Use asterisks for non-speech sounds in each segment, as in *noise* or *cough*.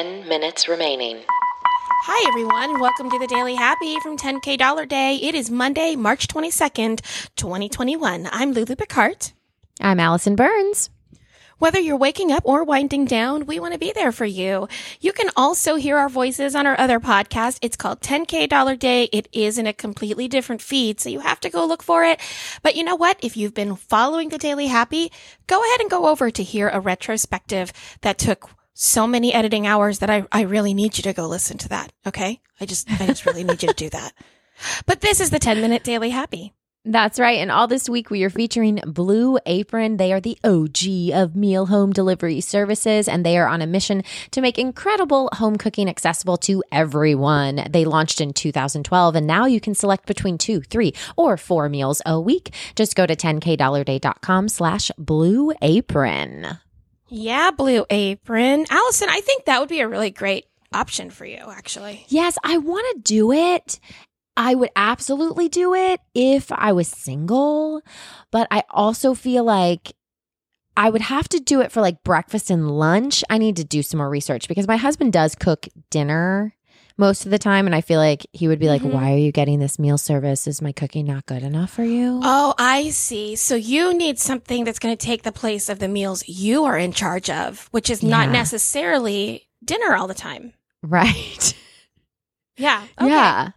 10 minutes remaining. Hi, everyone. Welcome to the Daily Happy from 10K Dollar Day. It is Monday, March 22nd, 2021. I'm Lulu Picard. I'm Allison Burns. Whether you're waking up or winding down, we want to be there for you. You can also hear our voices on our other podcast. It's called 10K Dollar Day. It is in a completely different feed, so you have to go look for it. But you know what? If you've been following the Daily Happy, go ahead and go over to hear a retrospective that took so many editing hours that I, I really need you to go listen to that. Okay. I just, I just really need you to do that. *laughs* But this is the 10 minute Daily Happy. That's right. And all this week we are featuring Blue Apron. They are the OG of meal home delivery services, and they are on a mission to make incredible home cooking accessible to everyone. They launched in 2012, and now you can select between two, three, or four meals a week. Just go to 10kdollarday.com slash blue apron. Yeah, Blue Apron. Allison, I think that would be a really great option for you, actually. Yes, I want to do it. I would absolutely do it if I was single, but I also feel like I would have to do it for like breakfast and lunch. I need to do some more research because my husband does cook dinner most of the time and I feel like he would be like, Mhm. "Why are you getting this meal service? Is my cooking not good enough for you?" Oh, I see. So you need something that's going to take the place of the meals you are in charge of, which is not necessarily dinner all the time. Right. *laughs* Yeah. Okay. Yeah.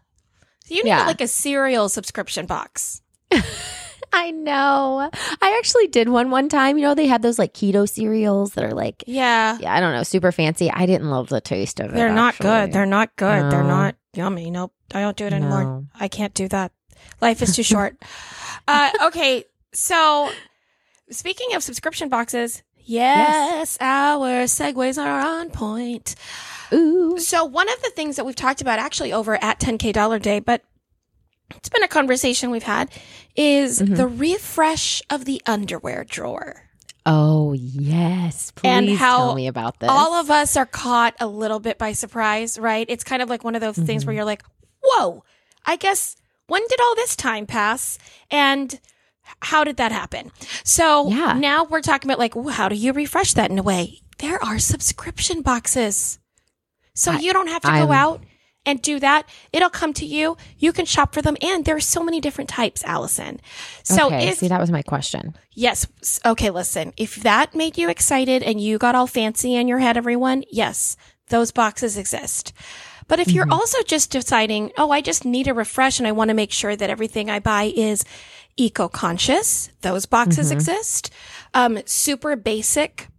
So you need Yeah. like a cereal subscription box. *laughs* I know. I actually did one one time. You know, they had those like keto cereals that are like Yeah. yeah, I don't know, super fancy. I didn't love the taste of it. They're not actually. good. They're not good. They're not yummy. Nope. I don't do it anymore. No. I can't do that. Life is too short. *laughs* uh, okay. So speaking of subscription boxes, yes, our segues are on point. Ooh. So one of the things that we've talked about actually over at 10K Dollar Day, but it's been a conversation we've had is Mhm. the refresh of the underwear drawer. Oh yes. Please And how tell me about this. All of us are caught a little bit by surprise, right? It's kind of like one of those things where you're like, whoa, I guess when did all this time pass? And how did that happen? So Yeah. now we're talking about like, how do you refresh that in a way? There are subscription boxes. So I- you don't have to I'm- go out and do that. It'll come to you. You can shop for them. And there are so many different types, Allison. So okay, if see that was my question. Yes. Okay, listen. If that made you excited and you got all fancy in your head, everyone, yes, those boxes exist. But if you're also just deciding, oh, I just need a refresh and I want to make sure that everything I buy is eco conscious, those boxes exist. Um, super basic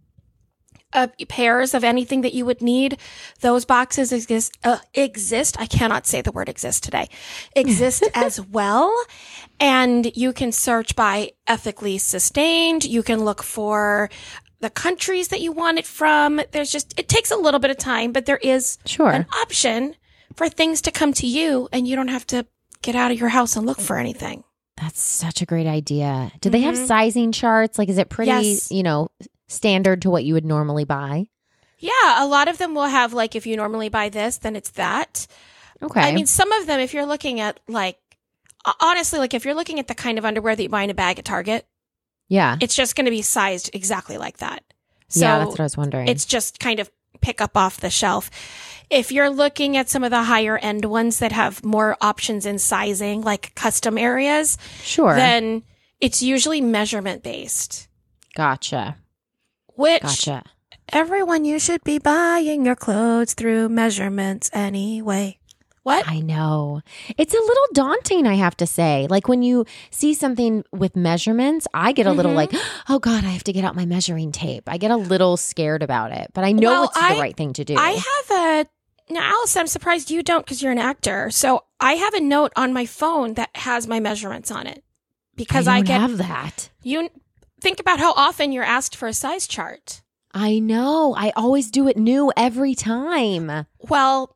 uh, pairs of anything that you would need. Those boxes exist, uh, exist. I cannot say the word exist today. *laughs* Exist as well. And you can search by ethically sustained. You can look for the countries that you want it from. There's just, it takes a little bit of time, but there is Sure. an option for things to come to you and you don't have to get out of your house and look for anything. That's such a great idea. Do they have Mhm. sizing charts? Like is it pretty, Yes. you know, standard to what you would normally buy? Yeah, a lot of them will have like if you normally buy this, then it's that. Okay. I mean, some of them, if you're looking at like, honestly, like if you're looking at the kind of underwear that you buy in a bag at Target, yeah. it's just going to be sized exactly like that. So yeah, that's what I was wondering. it's just kind of pick up off the shelf. If you're looking at some of the higher end ones that have more options in sizing, like custom areas, sure. then it's usually measurement based, gotcha. Which Gotcha. everyone, you should be buying your clothes through measurements anyway. What? I know. It's a little daunting, I have to say. Like when you see something with measurements, I get a little Mhm. like, *gasps* oh God, I have to get out my measuring tape. I get a little scared about it, but I know Well, it's I- the right thing to do. I have a now, Alice. I'm surprised you don't because you're an actor. So I have a note on my phone that has my measurements on it because I, don't get have that. you. Think about how often you're asked for a size chart. I know. I always do it new every time. Well,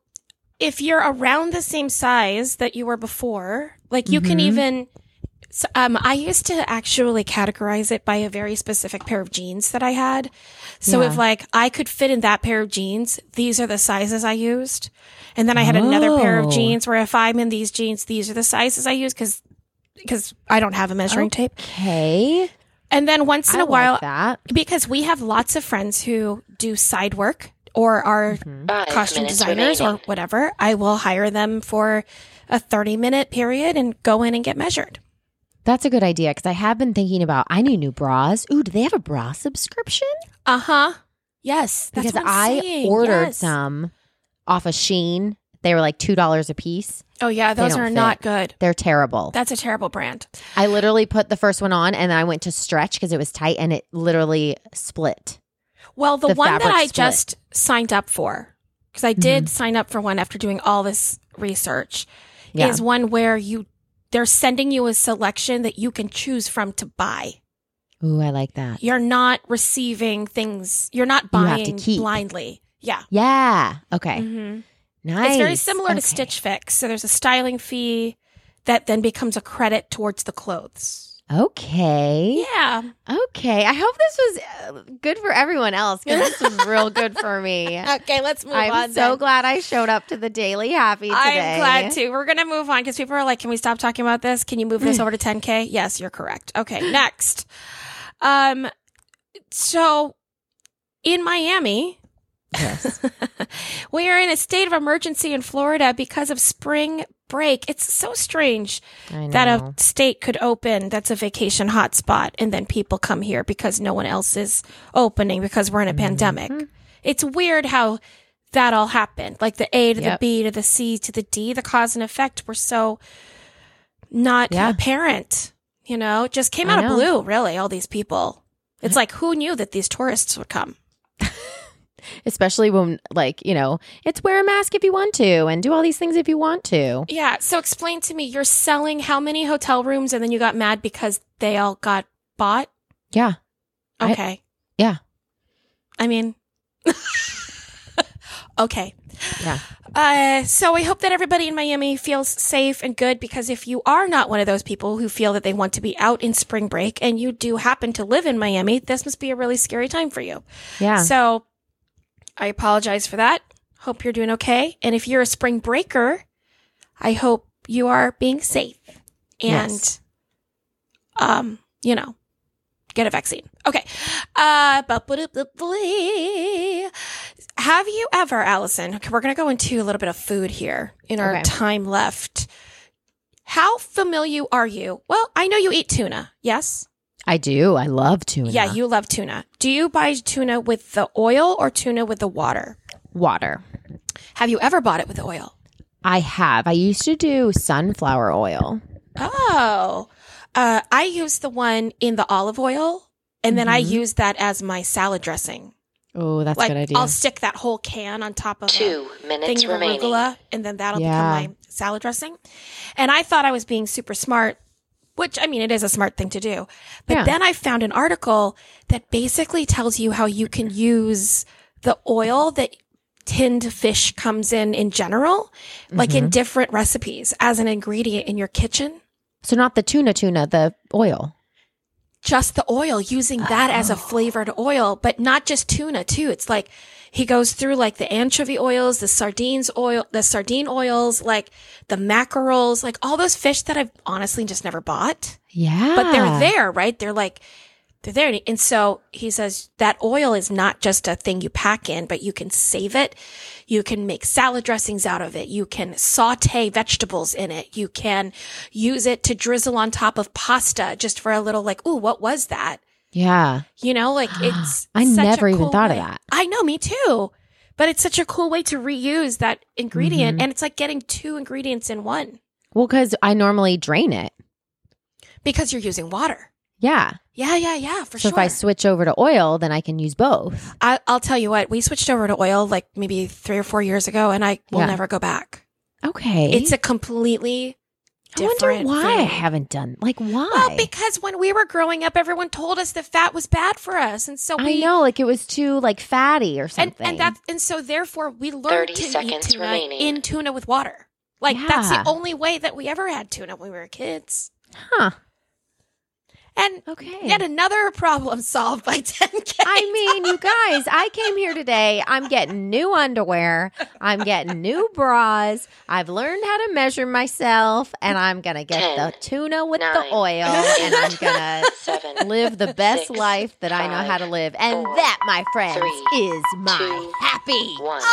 if you're around the same size that you were before, like you can Mhm. even. So, um, I used to actually categorize it by a very specific pair of jeans that I had. So if like I could fit in that pair of jeans, these are the sizes I used. And then I had another pair of Oh. jeans where if I'm in these jeans, these are the sizes I use because because I don't have a measuring tape. Okay. And then once in I a while, that. because we have lots of friends who do side work or our Five costume designers remaining. or whatever, I will hire them for a 30 minute period and go in and get measured. That's a good idea because I have been thinking about. I need new bras. Ooh, do they have a bra subscription? Uh huh. Yes. That's because what I'm I saying. ordered Yes. some off of Shein. They were like two dollars a piece. Oh, yeah. Those are fit. not good. They're terrible. That's a terrible brand. I literally put the first one on and then I went to stretch because it was tight and it literally split. Well, the, The one that I split. just signed up for, because I did sign up for one after doing all this research, Yeah. is one where you they're sending you a selection that you can choose from to buy. Ooh, I like that. You're not receiving things. You're not You buying keep. blindly. Yeah. Yeah. Okay. hmm Nice. It's very similar Okay. to Stitch Fix. So there's a styling fee that then becomes a credit towards the clothes. Okay. Yeah. Okay. I hope this was uh, good for everyone else because this was real good for me. *laughs* Okay, let's move on. I'm so glad I showed up to the Daily Happy today. I'm glad too. We're gonna move on because people are like, "Can we stop talking about this? Can you move this over to 10k?" *laughs* Yes, you're correct. Okay, next. Um, so in Miami, Yes. *laughs* we are in a state of emergency in Florida because of spring break. It's so strange that a state could open that's a vacation hotspot and then people come here because no one else is opening because we're in a Mm-hmm. pandemic. It's weird how that all happened. Like the A to the B to the C to the D, the cause and effect were so not Yeah. apparent. You know, it just came out of blue, really, all these people. It's like who knew that these tourists would come? Especially when, like, you know, it's wear a mask if you want to and do all these things if you want to. Yeah. So explain to me, you're selling how many hotel rooms and then you got mad because they all got bought? Yeah. I- Okay. yeah. I mean, *laughs* okay. Yeah. Uh, so I hope that everybody in Miami feels safe and good because if you are not one of those people who feel that they want to be out in spring break and you do happen to live in Miami, this must be a really scary time for you. Yeah. So I apologize for that. Hope you're doing okay. And if you're a spring breaker, I hope you are being safe and, Yes. um, you know, get a vaccine. Okay. Uh, have you ever, Allison? Okay, we're going to go into a little bit of food here in our Okay. time left. How familiar are you? Well, I know you eat tuna. Yes. I do. I love tuna. Yeah, you love tuna. Do you buy tuna with the oil or tuna with the water? Water. Have you ever bought it with the oil? I have. I used to do sunflower oil. Oh, uh, I use the one in the olive oil, and then I Mhm. use that as my salad dressing. Oh, that's like a good idea. I'll stick that whole can on top of Two a minutes thing remaining. arugula, and then that'll Yeah. become my salad dressing. And I thought I was being super smart, which I mean, it is a smart thing to do. But Yeah. then I found an article that basically tells you how you can use the oil that tinned fish comes in in general, like Mm-hmm. in different recipes as an ingredient in your kitchen. so not the tuna tuna, the oil. Just the oil, using that as a oh. flavored oil, but not just tuna too. It's like he goes through like the anchovy oils, the sardines oil, the sardine oils, like the mackerels, like all those fish that I've honestly just never bought, Yeah. but they're there, right? They're like, they're there. And so he says that oil is not just a thing you pack in, but you can save it. You can make salad dressings out of it. You can saute vegetables in it. You can use it to drizzle on top of pasta just for a little like, ooh, what was that? Yeah. You know, like *gasps* it's. I such a never even cool thought of that. I know, me too. But it's such a cool way to reuse that ingredient. Mhm. And it's like getting two ingredients in one Well, because I normally drain it. because you're using water. Yeah. Yeah, yeah, yeah, for so sure. if I switch over to oil, then I can use both. I, I'll tell you what, we switched over to oil like maybe three or four years ago, and I will Yeah. never go back. Okay. It's a completely I wonder different. why I haven't done like why. Well, because when we were growing up, everyone told us that fat was bad for us, and so I we know, like it was too like fatty or something. and that and so therefore we learned to eat tuna remaining. in tuna with water. Like that's the only way that we ever had tuna when we were kids. huh? And Okay. yet another problem solved by *laughs* 10K. I mean, you guys, I came here today. I'm getting new underwear. I'm getting new bras. I've learned how to measure myself, and I'm gonna get Ten, the tuna with nine, the oil, and I'm gonna *laughs* live the best six, life that I know how to live. And four, that, my friends, three, is my two, happy. One. *laughs*